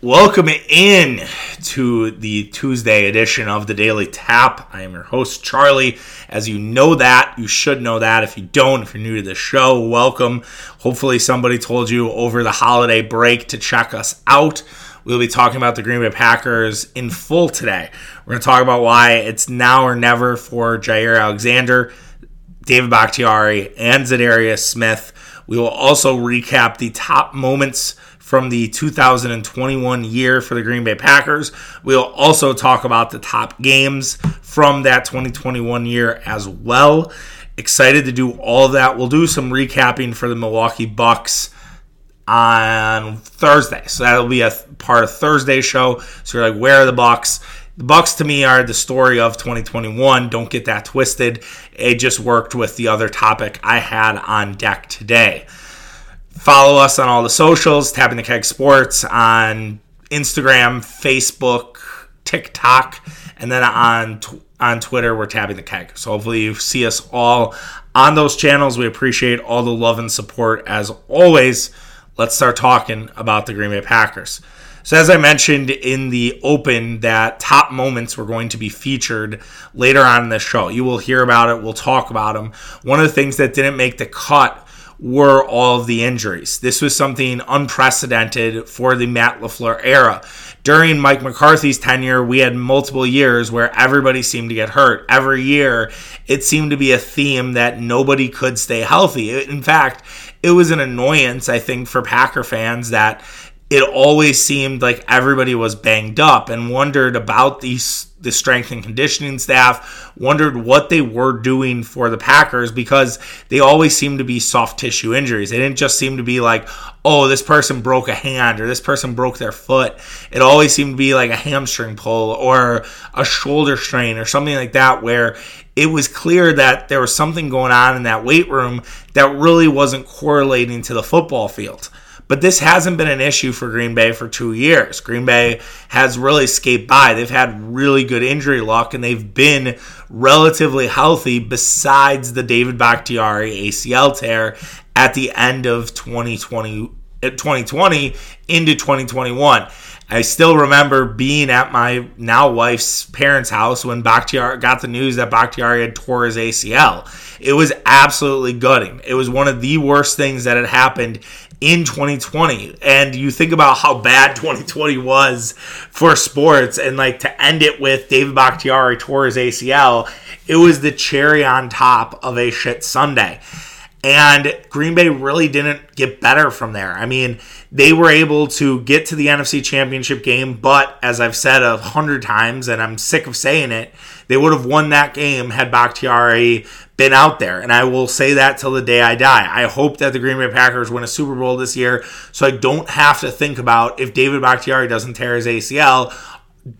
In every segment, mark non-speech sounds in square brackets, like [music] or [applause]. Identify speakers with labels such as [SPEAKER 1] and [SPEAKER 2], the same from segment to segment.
[SPEAKER 1] Welcome in to the Tuesday edition of the Daily Tap. I am your host, Charlie. As you know that, you should know that. If you don't, if you're new to the show, welcome. Hopefully, somebody told you over the holiday break to check us out. We'll be talking about the Green Bay Packers in full today. We're going to talk about why it's now or never for Jaire Alexander, David Bakhtiari, and Za'Darius Smith. We will also recap the top moments from the 2021 year for the Green Bay Packers. We'll also talk about the top games from that 2021 year as well. Excited to do all that. We'll do some recapping for the Milwaukee Bucks on Thursday. So that'll be a part of Thursday's show. So you're like, where are the Bucks? The Bucks to me are the story of 2021. Don't get that twisted. It just worked with the other topic I had on deck today. Follow us on all the socials, Tapping the Keg Sports on Instagram, Facebook, TikTok, and then on on Twitter, we're tapping the keg. So hopefully you see us all on those channels. We appreciate all the love and support as always. Let's start talking about the Green Bay Packers. So, as I mentioned in the open, that top moments were going to be featured later on in the show. You will hear about it. We'll talk about them. One of the things that didn't make the cut were all of the injuries. This was something unprecedented for the Matt LaFleur era. During Mike McCarthy's tenure, we had multiple years where everybody seemed to get hurt. Every year, it seemed to be a theme that nobody could stay healthy. In fact, it was an annoyance, I think, for Packer fans that it always seemed like everybody was banged up and wondered about these the strength and conditioning staff wondered what they were doing for the Packers because they always seemed to be soft tissue injuries. They didn't just seem to be like, oh, this person broke a hand or this person broke their foot. It always seemed to be like a hamstring pull or a shoulder strain or something like that where it was clear that there was something going on in that weight room that really wasn't correlating to the football field. But this hasn't been an issue for Green Bay for two years. Green Bay has really escaped by. They've had really good injury luck and they've been relatively healthy besides the David Bakhtiari ACL tear at the end of 2020, 2020 uh, into 2021. I still remember being at my now wife's parents' house when Bakhtiari got the news that Bakhtiari had tore his ACL. It was absolutely gutting. It was one of the worst things that had happened in 2020. And you think about how bad [laughs] 2020 was for sports, and like to end it with David Bakhtiari tore his ACL, it was the cherry on top of a shit Sunday. And Green Bay really didn't get better from there. I mean, they were able to get to the NFC Championship game, but as I've said a hundred times, and I'm sick of saying it, they would have won that game had Bakhtiari been out there. And I will say that till the day I die. I hope that the Green Bay Packers win a Super Bowl this year so I don't have to think about if David Bakhtiari doesn't tear his ACL,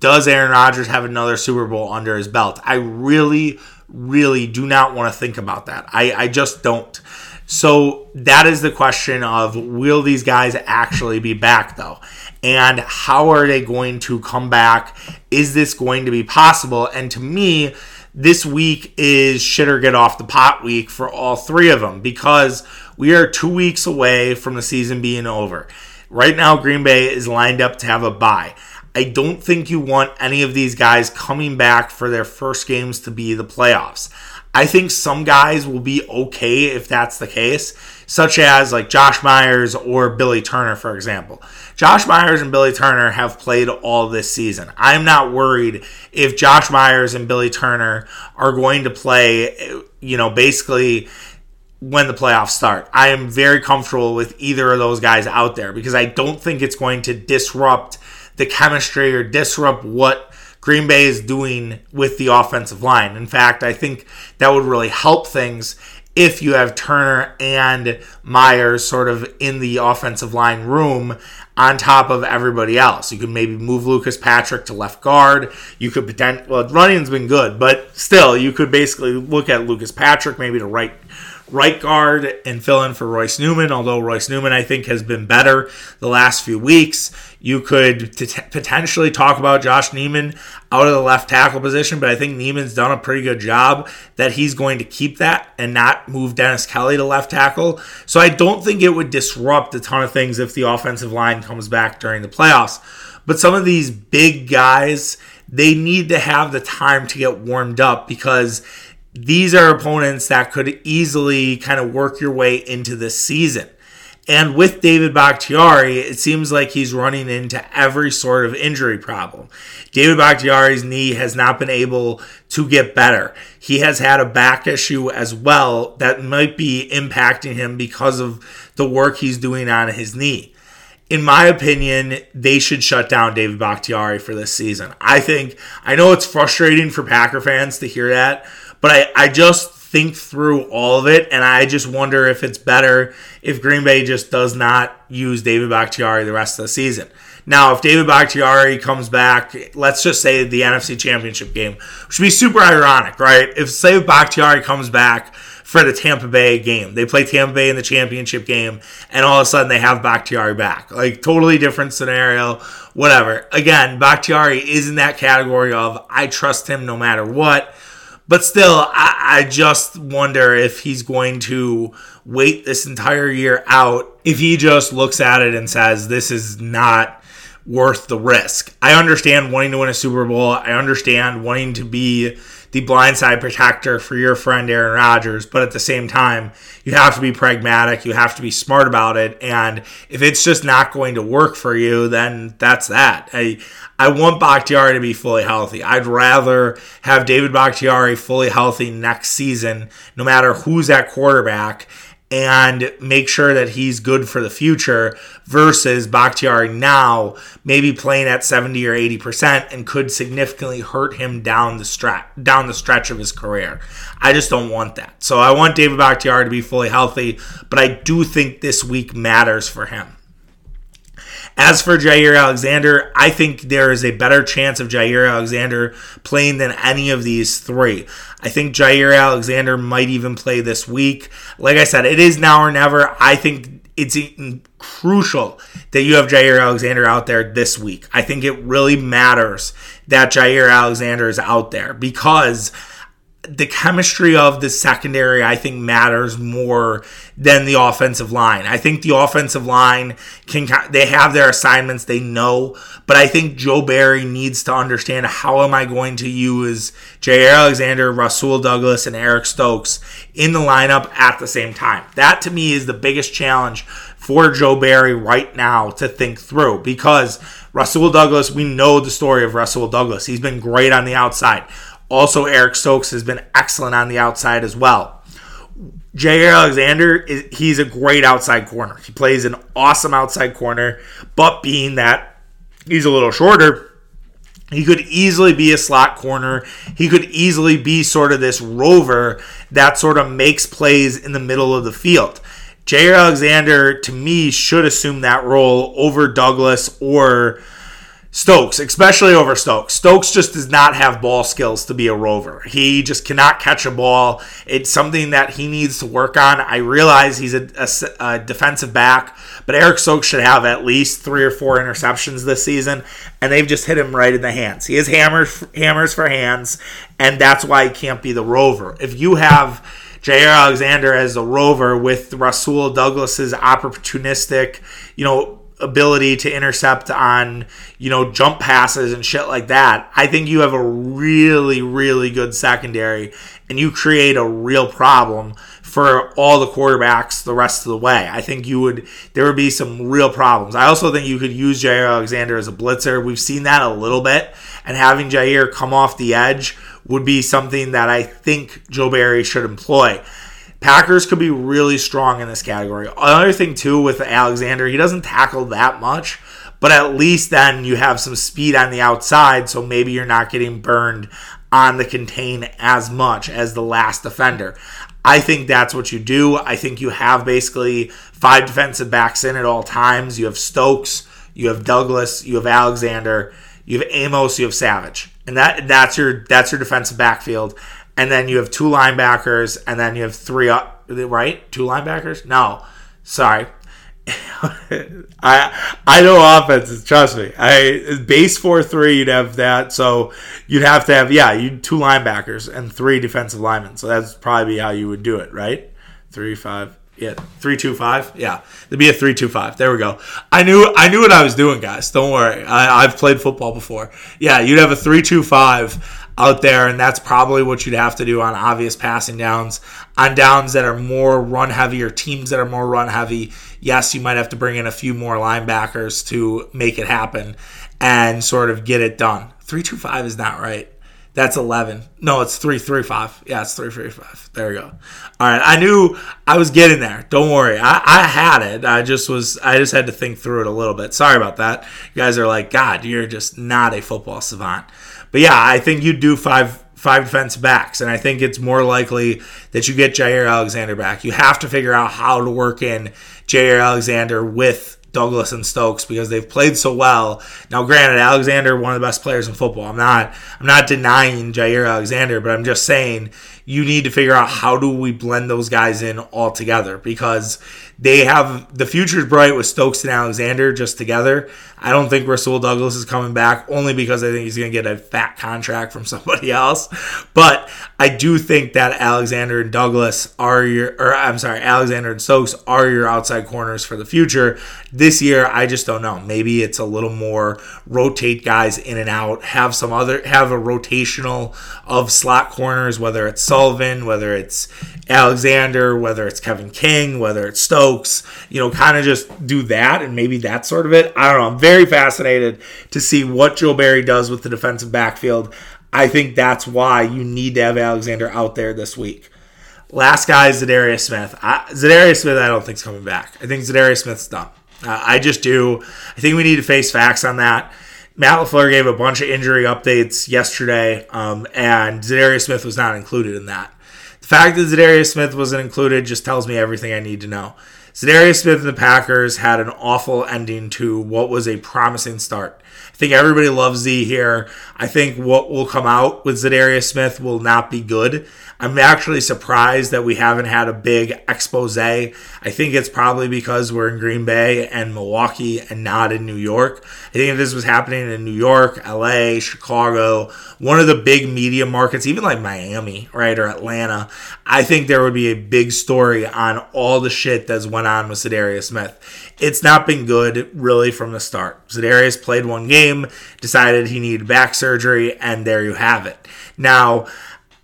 [SPEAKER 1] does Aaron Rodgers have another Super Bowl under his belt? I really, really do not want to think about that. I, I just don't. So that is the question of will these guys actually be back though? And how are they going to come back? Is this going to be possible? And to me, this week is shit or get off the pot week for all three of them because we are two weeks away from the season being over. Right now, Green Bay is lined up to have a bye. I don't think you want any of these guys coming back for their first games to be the playoffs. I think some guys will be okay if that's the case, such as like Josh Myers or Billy Turner, for example. Josh Myers and Billy Turner have played all this season. I'm not worried if Josh Myers and Billy Turner are going to play, you know, basically when the playoffs start. I am very comfortable with either of those guys out there because I don't think it's going to disrupt the chemistry or disrupt what Green Bay is doing with the offensive line. In fact, I think that would really help things if you have Turner and Myers sort of in the offensive line room on top of everybody else. You could maybe move Lucas Patrick to left guard. You could pretend well, running's been good, but still, you could basically look at Lucas Patrick maybe to right right guard and fill in for Royce Newman, although Royce Newman, I think, has been better the last few weeks. You could t- potentially talk about Josh Nijman out of the left tackle position, but I think Nijman's done a pretty good job that he's going to keep that and not move Dennis Kelly to left tackle. So I don't think it would disrupt a ton of things if the offensive line comes back during the playoffs. But some of these big guys, they need to have the time to get warmed up because these are opponents that could easily kind of work your way into this season. And with David Bakhtiari, it seems like he's running into every sort of injury problem. David Bakhtiari's knee has not been able to get better. He has had a back issue as well that might be impacting him because of the work he's doing on his knee. In my opinion, they should shut down David Bakhtiari for this season. I think, I know it's frustrating for Packer fans to hear that, but I, I just think through all of it, and I just wonder if it's better if Green Bay just does not use David Bakhtiari the rest of the season. Now, if David Bakhtiari comes back, let's just say the NFC Championship game, which would be super ironic, right? If say Bakhtiari comes back for the Tampa Bay game, they play Tampa Bay in the championship game, and all of a sudden they have Bakhtiari back, like totally different scenario, whatever. Again, Bakhtiari is in that category of I trust him no matter what. But still, I, I just wonder if he's going to wait this entire year out. If he just looks at it and says, this is not worth the risk. I understand wanting to win a Super Bowl. I understand wanting to be the blindside protector for your friend Aaron Rodgers, but at the same time, you have to be pragmatic. You have to be smart about it. And if it's just not going to work for you, then that's that. I, I want Bakhtiari to be fully healthy. I'd rather have David Bakhtiari fully healthy next season, no matter who's at quarterback, and make sure that he's good for the future versus Bakhtiari now maybe playing at 70 or 80% and could significantly hurt him down the stretch down the stretch of his career. I just don't want that. So I want David Bakhtiari to be fully healthy, but I do think this week matters for him. As for Jaire Alexander, I think there is a better chance of Jaire Alexander playing than any of these three. I think Jaire Alexander might even play this week. Like I said, it is now or never. I think it's crucial that you have Jaire Alexander out there this week. I think it really matters that Jair Alexander is out there because the chemistry of the secondary, I think, matters more than the offensive line. I think the offensive line can, they have their assignments, they know, but I think Joe Barry needs to understand how am I going to use Jaire Alexander, Rasul Douglas, and Eric Stokes in the lineup at the same time. That to me is the biggest challenge for Joe Barry right now to think through because Rasul Douglas, we know the story of Rasul Douglas. He's been great on the outside. Also, Eric Stokes has been excellent on the outside as well. Jaire Alexander, is, he's a great outside corner. He plays an awesome outside corner, but being that he's a little shorter, he could easily be a slot corner. He could easily be sort of this rover that sort of makes plays in the middle of the field. Jaire Alexander, to me, should assume that role over Douglas or Stokes, especially over Stokes. Stokes just does not have ball skills to be a rover. He just cannot catch a ball. It's something that he needs to work on. I realize he's a, a, a, defensive back, but Eric Stokes should have at least three or four interceptions this season, and they've just hit him right in the hands. He has hammers, hammers for hands, and that's why he can't be the rover. If you have Jaire Alexander as a rover with Rasul Douglas's opportunistic, you know, ability to intercept on, you know, jump passes and shit like that, I think you have a really, really good secondary and you create a real problem for all the quarterbacks the rest of the way. I think you would there would be some real problems. I also think you could use Jaire Alexander as a blitzer. We've seen that a little bit, and having Jaire come off the edge would be something that I think Joe Barry should employ. Packers could be really strong in this category. Another thing too with Alexander, he doesn't tackle that much, but at least then you have some speed on the outside, so maybe you're not getting burned on the contain as much as the last defender. I think that's what you do. I think you have basically five defensive backs in at all times. You have Stokes, you have Douglas, you have Alexander, you have Amos, you have Savage. And that that's your that's your defensive backfield and then you have two linebackers, and then you have three up, right? Two linebackers? No, sorry. [laughs] I I know offenses. Trust me. I base four three. You'd have that. So you'd have to have yeah. You two linebackers and three defensive linemen. So that's probably how you would do it, right? Three five. Yeah, three two five. Yeah, there'd be a three two five. There we go. I knew I knew what I was doing, guys. Don't worry. I, I've played football before. Yeah, you'd have a three two five out there, and that's probably what you'd have to do on obvious passing downs. On downs that are more run heavy or teams that are more run heavy, yes, you might have to bring in a few more linebackers to make it happen and sort of get it done. 325 is not right. That's 11. No, it's 335. Yeah, it's 335. There we go. All right. I knew I was getting there. Don't worry. I, I had it. I just was, I just had to think through it a little bit. Sorry about that. You guys are like, God, you're just not a football savant. But yeah, I think you do five five defense backs, and I think it's more likely that you get Jaire Alexander back. You have to figure out how to work in Jaire Alexander with Douglas and Stokes because they've played so well. Now, granted, Alexander one of the best players in football. I'm not I'm not denying Jaire Alexander, but I'm just saying you need to figure out how do we blend those guys in all together because they have the future's bright with Stokes and Alexander just together. I don't think Rasul Douglas is coming back only because I think he's going to get a fat contract from [laughs] somebody else. But I do think that Alexander and Douglas are your, or I'm sorry, Alexander and Stokes are your outside corners for the future. This year, I just don't know. Maybe it's a little more rotate guys in and out, have some other, have a rotational of slot corners, whether it's Sullivan, whether it's Alexander, whether it's Kevin King, whether it's Stokes, you know, kind of just do that and maybe that sort of it. I don't know. I'm very fascinated to see what Joe Barry does with the defensive backfield. I think that's why you need to have Alexander out there this week. Last guy is Za'Darius Smith. I, Za'Darius Smith, I don't think is coming back. I think Za'Darius Smith's done. Uh, I just do. I think we need to face facts on that. Matt LaFleur gave a bunch of injury updates yesterday, um, and Za'Darius Smith was not included in that. The fact that Za'Darius Smith wasn't included just tells me everything I need to know. Za'Darius Smith and the Packers had an awful ending to what was a promising start. I think everybody loves Z here. I think what will come out with Za'Darius Smith will not be good. I'm actually surprised that we haven't had a big expose. I think it's probably because we're in Green Bay and Milwaukee and not in New York. I think if this was happening in New York, LA, Chicago, one of the big media markets, even like Miami, right, or Atlanta, I think there would be a big story on all the shit that's went on with Za'Darius Smith. It's not been good really from the start. Za'Darius played one game, decided he needed back surgery, and there you have it. Now,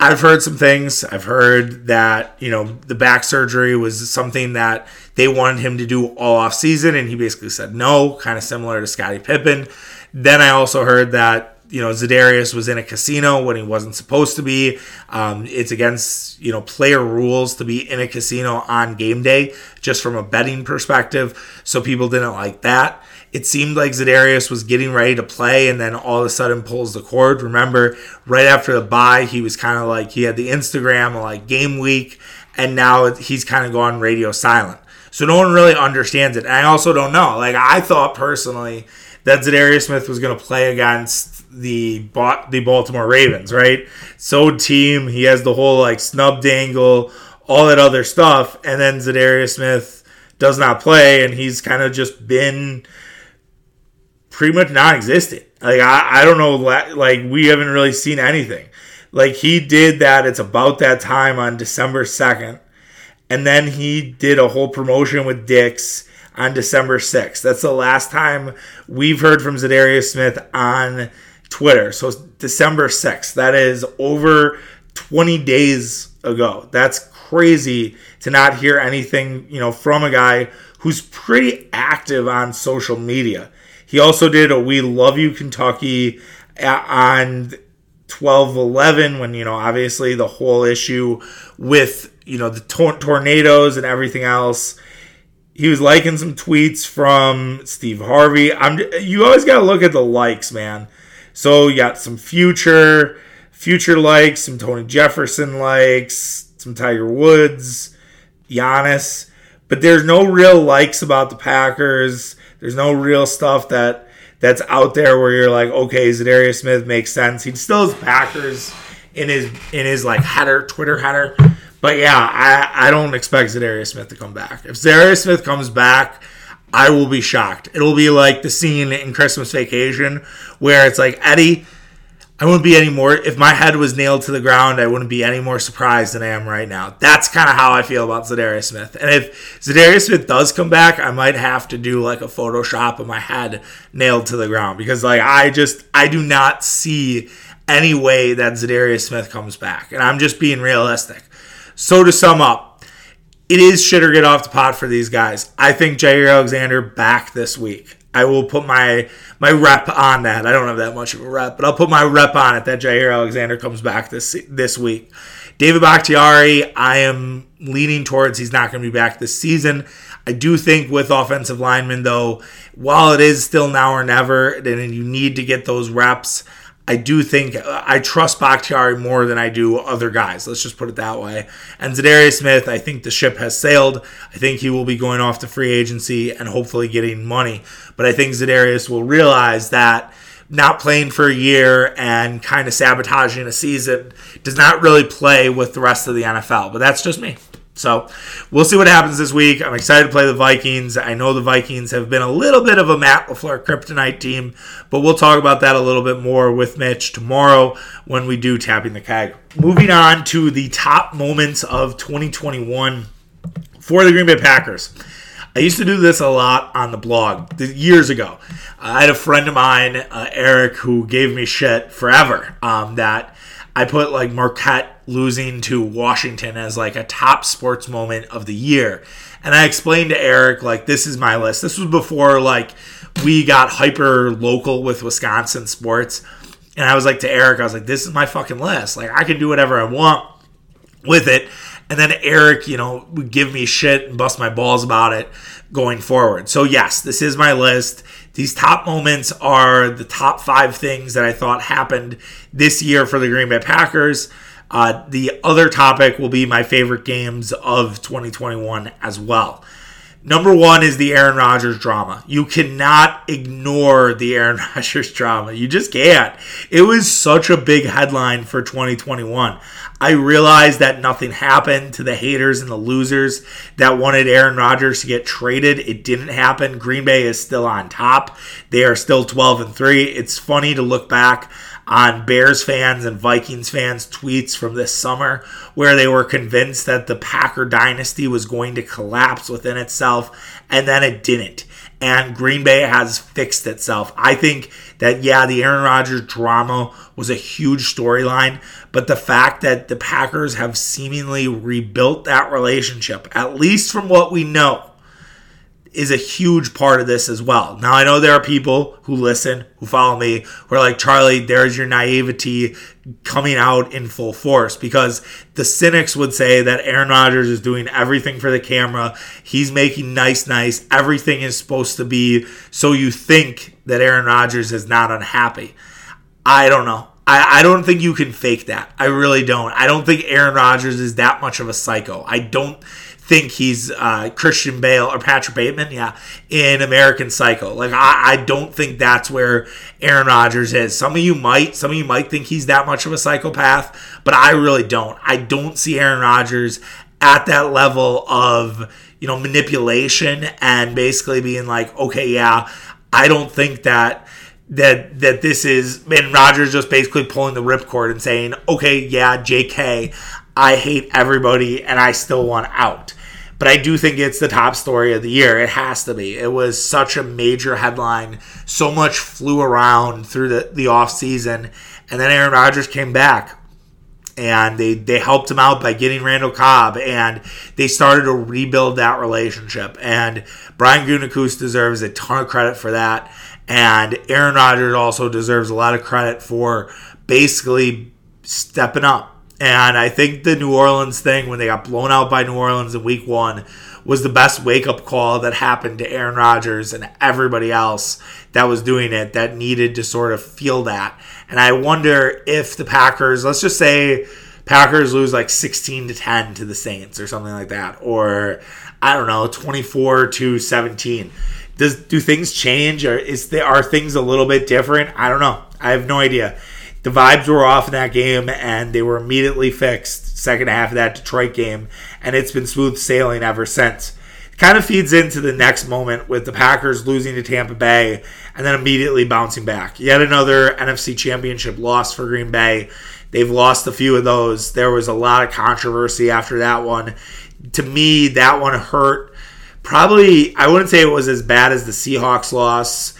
[SPEAKER 1] I've heard some things. I've heard that, you know, the back surgery was something that they wanted him to do all off season, and he basically said no, kind of similar to Scottie Pippen. Then I also heard that, you know, Za'Darius was in a casino when he wasn't supposed to be. Um, it's against, you know, player rules to be in a casino on game day, just from a betting perspective. So people didn't like that it seemed like Za'Darius was getting ready to play and then all of a sudden pulls the cord. Remember, right after the bye, he was kind of like he had the Instagram like game week, and now he's kind of gone radio silent. So no one really understands it. And I also don't know. Like I thought personally that Za'Darius Smith was going to play against the the Baltimore Ravens, right? So team, he has the whole like snub dangle, all that other stuff, and then Za'Darius Smith does not play, and he's kind of just been pretty much non-existent. Like I, I don't know, like we haven't really seen anything. Like he did that. It's about that time on December second, and then he did a whole promotion with Dick's on December sixth. That's the last time we've heard from Za'Darius Smith on Twitter. So December sixth. That is over twenty days ago. That's crazy to not hear anything, you know, from a guy who's pretty active on social media. He also did a We Love You Kentucky on 12 11 when, you know, obviously the whole issue with, you know, the tor- tornadoes and everything else. He was liking some tweets from Steve Harvey. I'm you always got to look at the likes, man. So you got some future future likes, some Tony Jefferson likes, some Tiger Woods, Giannis, but there's no real likes about the Packers. There's no real stuff that that's out there where you're like, okay, Za'Darius Smith makes sense. He still has Packers in his in his like header, Twitter header, But yeah, I, I don't expect Za'Darius Smith to come back. If Za'Darius Smith comes back, I will be shocked. It'll be like the scene in Christmas Vacation where it's like, Eddie, I wouldn't be any more, if my head was nailed to the ground, I wouldn't be any more surprised than I am right now. That's kind of how I feel about Za'Darius Smith. And if Za'Darius Smith does come back, I might have to do like a Photoshop of my head nailed to the ground because, like, I just, I do not see any way that Za'Darius Smith comes back. And I'm just being realistic. So to sum up, it is shit or get off the pot for these guys. I think Jaire Alexander back this week. I will put my my rep on that. I don't have that much of a rep, but I'll put my rep on it that Jaire Alexander comes back this this week. David Bakhtiari, I am leaning towards he's not going to be back this season. I do think with offensive linemen, though, while it is still now or never, then you need to get those reps. I do think uh, I trust Bakhtiari more than I do other guys. Let's just put it that way. And Za'Darius Smith, I think the ship has sailed. I think he will be going off to free agency and hopefully getting money. But I think Za'Darius will realize that not playing for a year and kind of sabotaging a season does not really play with the rest of the NFL. But that's just me. So we'll see what happens this week. I'm excited to play the Vikings. I know the Vikings have been a little bit of a Matt LaFleur kryptonite team, but we'll talk about that a little bit more with Mitch tomorrow when we do tapping the keg. Moving on to the top moments of 2021 for the Green Bay Packers. I used to do this a lot on the blog years ago. I had a friend of mine, uh, Eric, who gave me shit forever um, that I put like Marquette losing to Washington as like a top sports moment of the year. And I explained to Eric, like, this is my list. This was before like we got hyper local with Wisconsin sports. And I was like to Eric, I was like, this is my fucking list. Like, I can do whatever I want with it. And then Eric, you know, would give me shit and bust my balls about it going forward. So, yes, this is my list. These top moments are the top five things that I thought happened this year for the Green Bay Packers. Uh, the other topic will be my favorite games of 2021 as well. Number one is the Aaron Rodgers drama. You cannot ignore the Aaron [laughs] Rodgers drama. You just can't. It was such a big headline for 2021. I realized that nothing happened to the haters and the losers that wanted Aaron Rodgers to get traded. It didn't happen. Green Bay is still on top. They are still 12 and 3. It's funny to look back on Bears fans and Vikings fans' tweets from this summer where they were convinced that the Packer dynasty was going to collapse within itself, and then it didn't. And Green Bay has fixed itself. I think that, yeah, the Aaron Rodgers drama was a huge storyline, but the fact that the Packers have seemingly rebuilt that relationship, at least from what we know, is a huge part of this as well. Now, I know there are people who listen, who follow me, who are like, Charlie, there's your naivety coming out in full force because the cynics would say that Aaron Rodgers is doing everything for the camera. He's making nice, nice. Everything is supposed to be so you think that Aaron Rodgers is not unhappy. I don't know. I, I don't think you can fake that. I really don't. I don't think Aaron Rodgers is that much of a psycho. I don't think he's uh, Christian Bale or Patrick Bateman, yeah, in American Psycho. Like I, I don't think that's where Aaron Rodgers is. Some of you might, some of you might think he's that much of a psychopath, but I really don't. I don't see Aaron Rodgers at that level of you know manipulation and basically being like, okay, yeah, I don't think that that that this is and Rodgers just basically pulling the ripcord and saying, okay, yeah, JK, I hate everybody and I still want out. But I do think it's the top story of the year. It has to be. It was such a major headline. So much flew around through the, the off season. And then Aaron Rodgers came back and they, they helped him out by getting Randall Cobb and they started to rebuild that relationship. And Brian Gutekunst deserves a ton of credit for that. And Aaron Rodgers also deserves a lot of credit for basically stepping up and I think the New Orleans thing, when they got blown out by New Orleans in week one, was the best wake up call that happened to Aaron Rodgers and everybody else that was doing it that needed to sort of feel that. And I wonder if the Packers, let's just say Packers lose like 16 to 10 to the Saints or something like that, or I don't know, 24 to 17. Does do things change or is there are things a little bit different? I don't know. I have no idea the vibes were off in that game, and they were immediately fixed second half of that Detroit game, and it's been smooth sailing ever since. It kind of feeds into the next moment with the Packers losing to Tampa Bay and then immediately bouncing back. Yet another NFC Championship loss for Green Bay. They've lost a few of those. There was a lot of controversy after that one. To me, that one hurt. Probably, I wouldn't say it was as bad as the Seahawks loss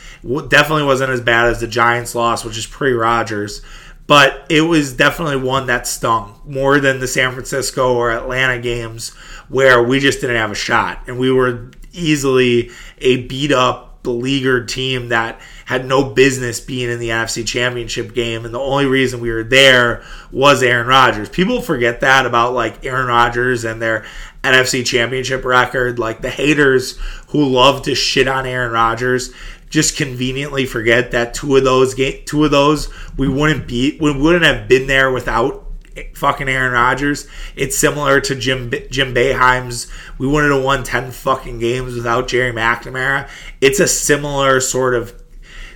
[SPEAKER 1] Definitely wasn't as bad as the Giants loss, which is pre Rodgers, but it was definitely one that stung more than the San Francisco or Atlanta games where we just didn't have a shot. And we were easily a beat up, beleaguered team that had no business being in the NFC Championship game. And the only reason we were there was Aaron Rodgers. People forget that about like Aaron Rodgers and their NFC Championship record. Like the haters who love to shit on Aaron Rodgers just conveniently forget that two of those game, two of those we wouldn't be we wouldn't have been there without eh, fucking Aaron Rodgers. It's similar to Jim Jim Boeheim's. We wouldn't have won ten fucking games without Gerry McNamara. It's a similar sort of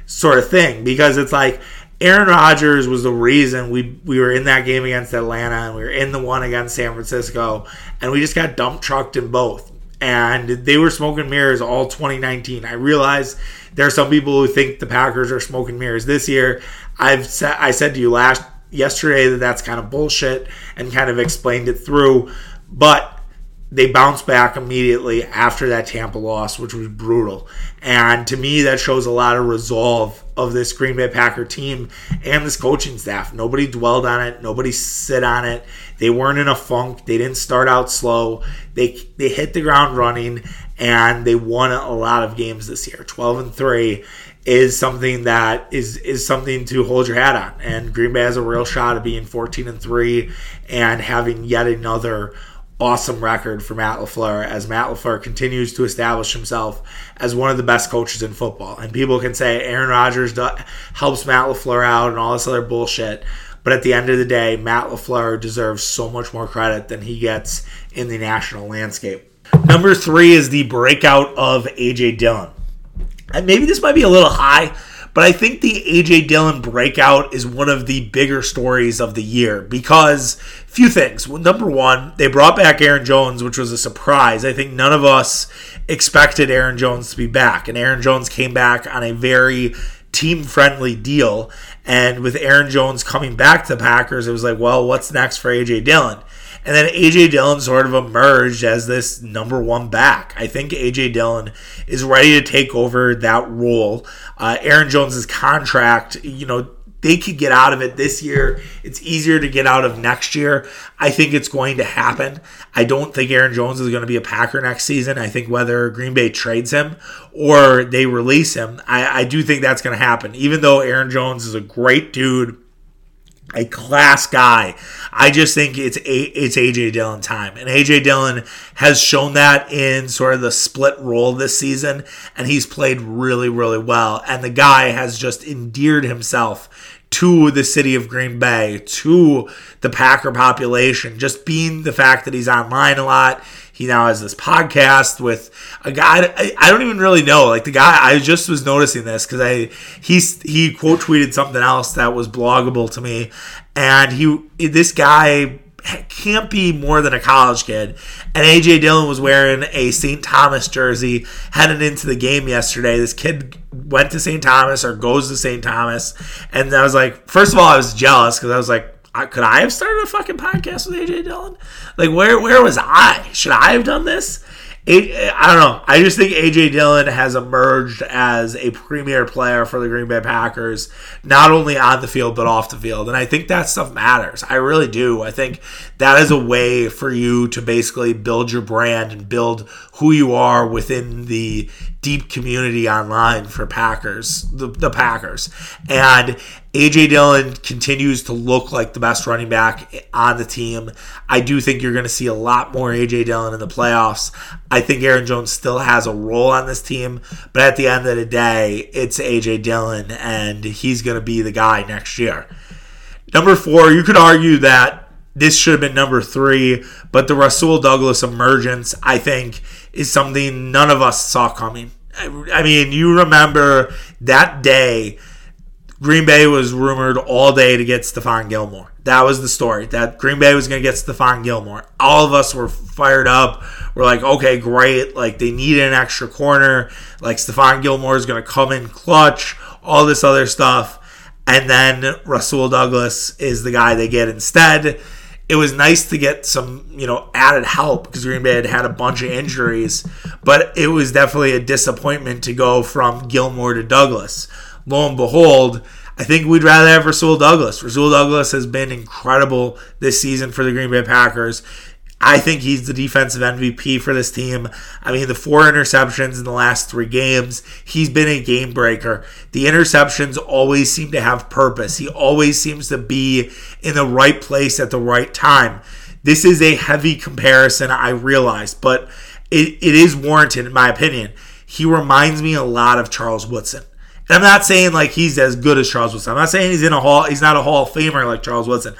[SPEAKER 1] sort of thing because it's like Aaron Rodgers was the reason we we were in that game against Atlanta and we were in the one against San Francisco and we just got dump trucked in both. And they were smoking mirrors all 2019. I realize there are some people who think the Packers are smoking mirrors this year. I've said I said to you last yesterday that that's kind of bullshit and kind of explained it through, but they bounced back immediately after that Tampa loss, which was brutal. And to me, that shows a lot of resolve of this Green Bay Packer team and this coaching staff. Nobody dwelled on it. Nobody sit on it. They weren't in a funk. They didn't start out slow. They they hit the ground running and they won a lot of games this year. 12 and 3 is something that is is something to hold your hat on. And Green Bay has a real shot of being 14 and 3 and having yet another awesome record for Matt LaFleur as Matt LaFleur continues to establish himself as one of the best coaches in football. And people can say Aaron Rodgers helps Matt LaFleur out and all this other bullshit. But at the end of the day, Matt LaFleur deserves so much more credit than he gets in the national landscape. Number three is the breakout of AJ Dillon. And maybe this might be a little high, but I think the AJ Dillon breakout is one of the bigger stories of the year because few things. Number one, they brought back Aaron Jones, which was a surprise. I think none of us expected Aaron Jones to be back, and Aaron Jones came back on a very team friendly deal. And with Aaron Jones coming back to the Packers, it was like, well, what's next for AJ Dillon? And then AJ Dillon sort of emerged as this number one back. I think AJ Dillon is ready to take over that role. Uh, Aaron Jones's contract, you know, they could get out of it this year. It's easier to get out of next year. I think it's going to happen. I don't think Aaron Jones is going to be a Packer next season. I think whether Green Bay trades him or they release him, I, I do think that's going to happen. Even though Aaron Jones is a great dude a class guy. I just think it's a, it's AJ Dillon time, and AJ Dillon has shown that in sort of the split role this season, and he's played really really well. And the guy has just endeared himself to the city of Green Bay, to the Packer population, just being the fact that he's online a lot. He now has this podcast with a guy I, don't even really know. Like the guy, I just was noticing this because I he's he quote tweeted something else that was bloggable to me, and he this guy can't be more than a college kid. And AJ Dillon was wearing a St. Thomas jersey heading into the game yesterday. This kid went to St. Thomas or goes to St. Thomas, and I was like, first of all, I was jealous because I was like, could I have started a fucking podcast with AJ Dillon? Like, where where was I? Should I have done this? I don't know. I just think AJ Dillon has emerged as a premier player for the Green Bay Packers, not only on the field but off the field. And I think that stuff matters. I really do. I think that is a way for you to basically build your brand and build who you are within the deep community online for Packers, the, the Packers. And AJ Dillon continues to look like the best running back on the team. I do think you're going to see a lot more AJ Dillon in the playoffs. I think Aaron Jones still has a role on this team, but at the end of the day, it's AJ Dillon, and he's going to be the guy next year. Number four, you could argue that this should have been number three, but the Rasul Douglas emergence, I think, is something none of us saw coming. I mean, you remember that day Green Bay was rumored all day to get Stephon Gilmore. That was the story. That Green Bay was going to get Stephon Gilmore. All of us were fired up. We're like, okay, great. Like they needed an extra corner. Like Stephon Gilmore is going to come in clutch. All this other stuff. And then Rasul Douglas is the guy they get instead. It was nice to get some, you know, added help because Green Bay had had a bunch of injuries, but it was definitely a disappointment to go from Gilmore to Douglas. Lo and behold, I think we'd rather have Rasul Douglas. Rasul Douglas has been incredible this season for the Green Bay Packers. I think he's the defensive MVP for this team. I mean, the four interceptions in the last three games, he's been a game breaker. The interceptions always seem to have purpose. He always seems to be in the right place at the right time. This is a heavy comparison, I realize, but it, it is warranted, in my opinion. He reminds me a lot of Charles Woodson. And I'm not saying like he's as good as Charles Woodson. I'm not saying he's in a hall. He's not a Hall of Famer like Charles Woodson.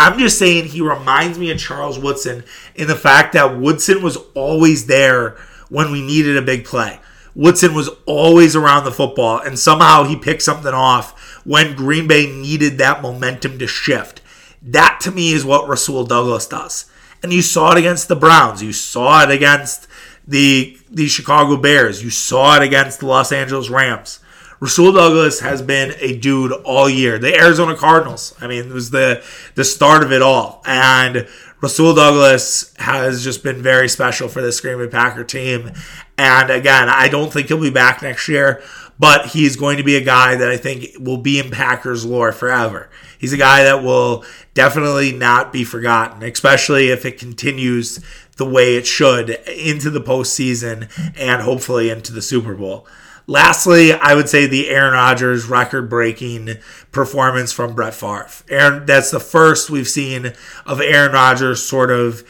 [SPEAKER 1] I'm just saying he reminds me of Charles Woodson in the fact that Woodson was always there when we needed a big play. Woodson was always around the football, and somehow he picked something off when Green Bay needed that momentum to shift. That to me is what Rasul Douglas does. And you saw it against the Browns. You saw it against the the Chicago Bears. You saw it against the Los Angeles Rams. Rasul Douglas has been a dude all year. The Arizona Cardinals, I mean, it was the the start of it all. And Rasul Douglas has just been very special for the Green Bay Packer team. And again, I don't think he'll be back next year, but he's going to be a guy that I think will be in Packers lore forever. He's a guy that will definitely not be forgotten, especially if it continues the way it should into the postseason and hopefully into the Super Bowl. Lastly, I would say the Aaron Rodgers record-breaking performance from Brett Favre. Aaron, that's the first we've seen of Aaron Rodgers sort of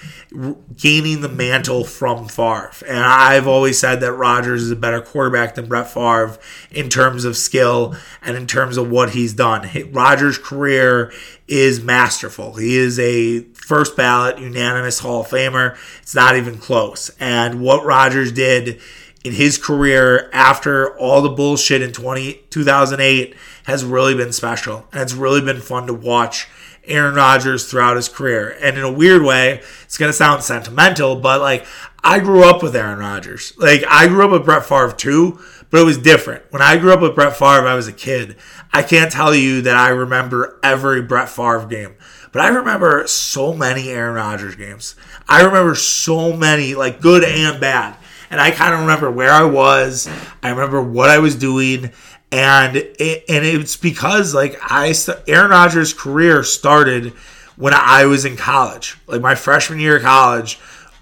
[SPEAKER 1] gaining the mantle from Favre. And I've always said that Rodgers is a better quarterback than Brett Favre in terms of skill and in terms of what he's done. Rodgers' career is masterful. He is a first ballot unanimous Hall of Famer. It's not even close. And what Rodgers did in his career after all the bullshit in 20, 2008 has really been special. And it's really been fun to watch Aaron Rodgers throughout his career. And in a weird way, it's going to sound sentimental, but like I grew up with Aaron Rodgers. Like I grew up with Brett Favre too, but it was different. When I grew up with Brett Favre, I was a kid. I can't tell you that I remember every Brett Favre game. But I remember so many Aaron Rodgers games. I remember so many, like good and bad and I kind of remember where I was. I remember what I was doing, and it, and it's because like I Aaron Rodgers' career started when I was in college, like my freshman year of college.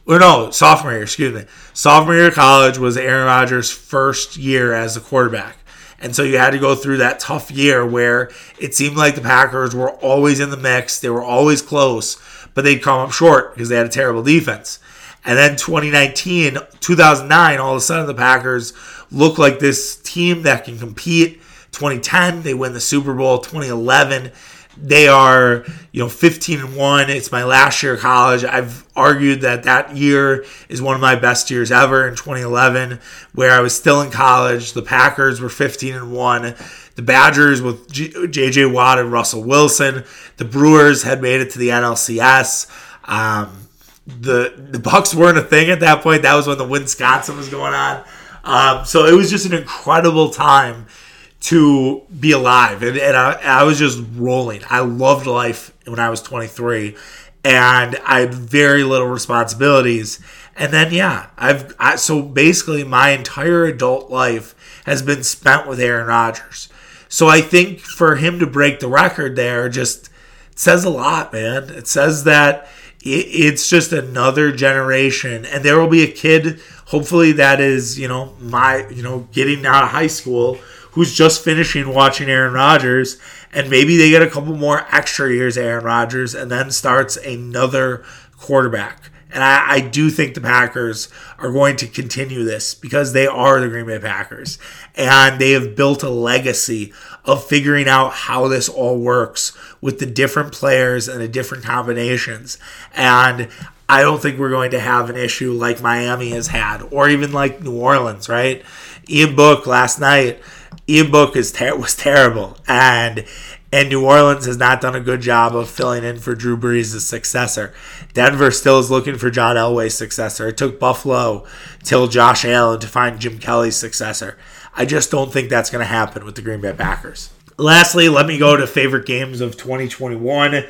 [SPEAKER 1] Or no, sophomore year, excuse me. Sophomore year of college was Aaron Rodgers' first year as a quarterback. And so you had to go through that tough year where it seemed like the Packers were always in the mix. They were always close, but they'd come up short because they had a terrible defense. And then 2019, 2009, all of a sudden the Packers look like this team that can compete. 2010, they win the Super Bowl. 2011, they are, you know, 15 and 1. It's my last year of college. I've argued that that year is one of my best years ever in 2011, where I was still in college. The Packers were 15 and 1. The Badgers with JJ Watt and Russell Wilson. The Brewers had made it to the NLCS. Um, the the Bucks weren't a thing at that point. That was when the Wisconsin was going on. Um, so it was just an incredible time to be alive, and, and I, I, was just rolling. I loved life when I was 23, and I had very little responsibilities. And then yeah, I've I, so basically my entire adult life has been spent with Aaron Rodgers. So I think for him to break the record there just says a lot, man. It says that it's just another generation and there will be a kid hopefully that is you know my you know getting out of high school who's just finishing watching Aaron Rodgers and maybe they get a couple more extra years Aaron Rodgers and then starts another quarterback and I, I, do think the Packers are going to continue this because they are the Green Bay Packers. And they have built a legacy of figuring out how this all works with the different players and the different combinations. And I don't think we're going to have an issue like Miami has had, or even like New Orleans, right? Ian Book last night Ian Book is ter- was terrible, and and New Orleans has not done a good job of filling in for Drew Brees' successor. Denver still is looking for John Elway's successor. It took Buffalo till Josh Allen to find Jim Kelly's successor. I just don't think that's going to happen with the Green Bay Packers. Lastly, let me go to favorite games of 2021.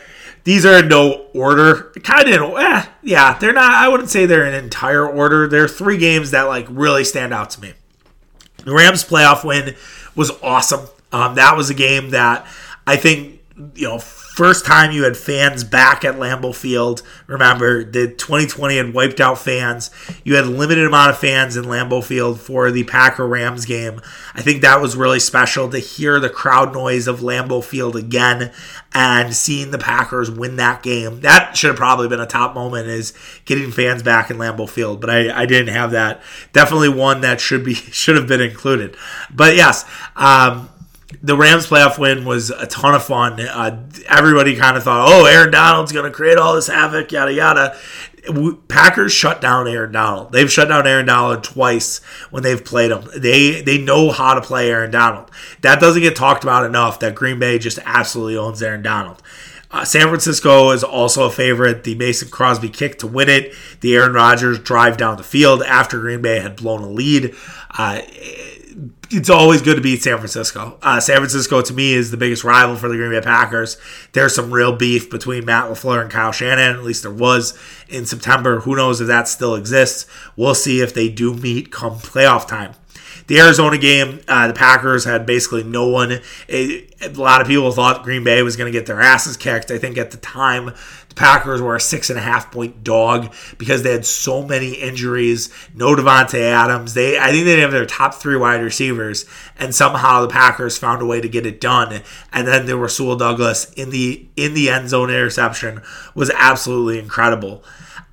[SPEAKER 1] These are in no order. Kind of, eh, yeah, they're not. I wouldn't say they're in entire order. There are three games that like really stand out to me. The Rams playoff win was awesome. Um, that was a game that I think you know first time you had fans back at Lambeau Field. Remember, the 2020 had wiped out fans. You had a limited amount of fans in Lambeau Field for the Packer Rams game. I think that was really special to hear the crowd noise of Lambeau Field again and seeing the Packers win that game. That should have probably been a top moment is getting fans back in Lambeau Field, but I, I didn't have that. Definitely one that should be [laughs] should have been included. But yes, um, the Rams playoff win was a ton of fun. Uh, everybody kind of thought, oh, Aaron Donald's going to create all this havoc, yada, yada. Packers shut down Aaron Donald. They've shut down Aaron Donald twice when they've played him. They they know how to play Aaron Donald. That doesn't get talked about enough. That Green Bay just absolutely owns Aaron Donald. Uh, San Francisco is also a favorite. The Mason Crosby kick to win it. The Aaron Rodgers drive down the field after Green Bay had blown a lead. Uh, it's always good to beat San Francisco. Uh, San Francisco, to me, is the biggest rival for the Green Bay Packers. There's some real beef between Matt LaFleur and Kyle Shanahan. At least there was in September. Who knows if that still exists? We'll see if they do meet come playoff time. The Arizona game, uh, the Packers had basically no one. It, a lot of people thought Green Bay was going to get their asses kicked. I think at the time Packers were a six and a half point dog because they had so many injuries. No Davante Adams. They I think they have their top three wide receivers, and somehow the Packers found a way to get it done. And then there the Rasul Douglas in the in the end zone interception was absolutely incredible.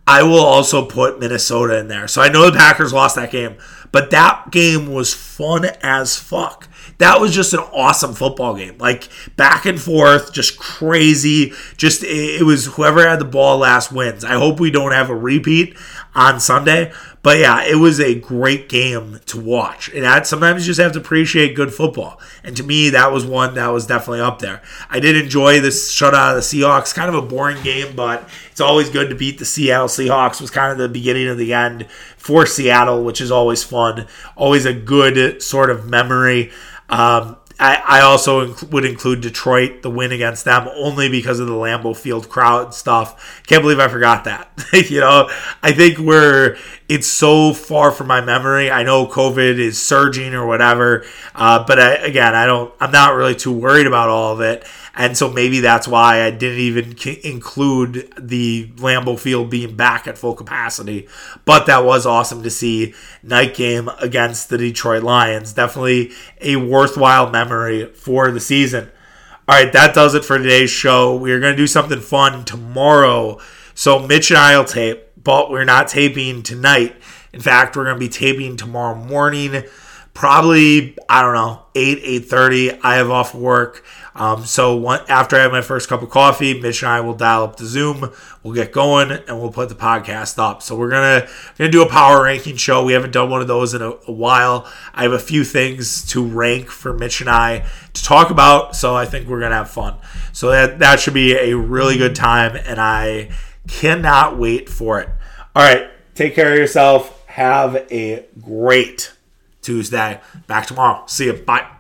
[SPEAKER 1] I will also put Minnesota in there. So I know the Packers lost that game, but that game was fun as fuck that was just an awesome football game. Like back and forth, just crazy. Just it, was whoever had the ball last wins. I hope we don't have a repeat on Sunday. But yeah, it was a great game to watch. And that sometimes you just have to appreciate good football. And to me, that was one that was definitely up there. I did enjoy this shutout of the Seahawks. Kind of a boring game, but it's always good to beat the Seattle Seahawks. It was kind of the beginning of the end for Seattle, which is always fun. Always a good sort of memory. Um, I, also would include Detroit, the win against them, only because of the Lambeau Field crowd stuff. Can't believe I forgot that. [laughs] you know, I think we're it's so far from my memory. I know COVID is surging or whatever, uh, but I, again, I don't. I'm not really too worried about all of it. And so maybe that's why I didn't even include the Lambeau Field being back at full capacity. But that was awesome to see. Night game against the Detroit Lions. Definitely a worthwhile memory for the season. All right, that does it for today's show. We're going to do something fun tomorrow. So Mitch and I will tape, but we're not taping tonight. In fact, we're going to be taping tomorrow morning probably i don't know 8 8.30 i have off work um, so one, after I have my first cup of coffee, Mitch and I will dial up the Zoom. We'll get going and we'll put the podcast up. So we're gonna gonna do a power ranking show. We haven't done one of those in a, a while. I have a few things to rank for Mitch and I to talk about. So I think we're gonna have fun. So that that should be a really good time, and I cannot wait for it. All right, take care of yourself. Have a great Tuesday. Back tomorrow. See you. Bye.